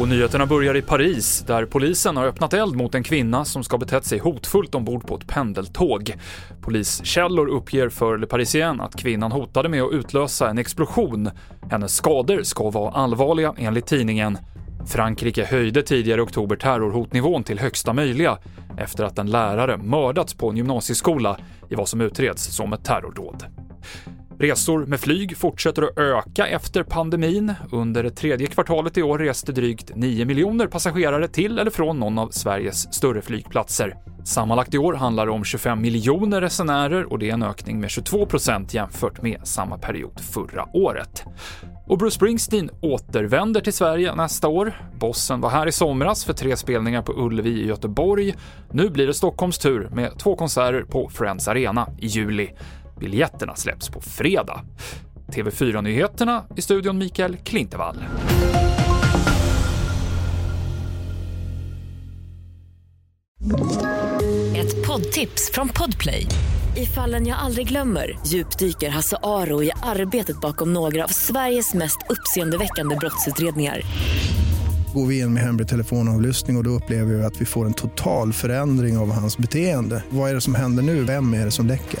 Och nyheterna börjar i Paris, där polisen har öppnat eld mot en kvinna som ska betett sig hotfullt ombord på ett pendeltåg. Poliskällor uppger för Le Parisien att kvinnan hotade med att utlösa en explosion. Hennes skador ska vara allvarliga enligt tidningen. Frankrike höjde tidigare i oktober terrorhotnivån till högsta möjliga efter att en lärare mördats på en gymnasieskola i vad som utreds som ett terrordåd. Resor med flyg fortsätter att öka efter pandemin. Under det tredje kvartalet i år reste drygt 9 miljoner passagerare till eller från någon av Sveriges större flygplatser. Sammanlagt i år handlar det om 25 miljoner resenärer och det är en ökning med 22 procent jämfört med samma period förra året. Och Bruce Springsteen återvänder till Sverige nästa år. Bossen var här i somras för tre spelningar på Ullevi i Göteborg. Nu blir det Stockholms tur med två konserter på Friends Arena i juli. Biljetterna släpps på fredag. TV4-nyheterna i studion Mikael Klintevall. Ett poddtips från Podplay. I fallen jag aldrig glömmer djupdyker Hasse Aro i arbetet bakom några av Sveriges mest uppseendeväckande brottsutredningar. Går vi in med hemlig telefonavlyssning och, och då upplever vi att vi får en total förändring av hans beteende. Vad är det som händer nu? Vem är det som läcker?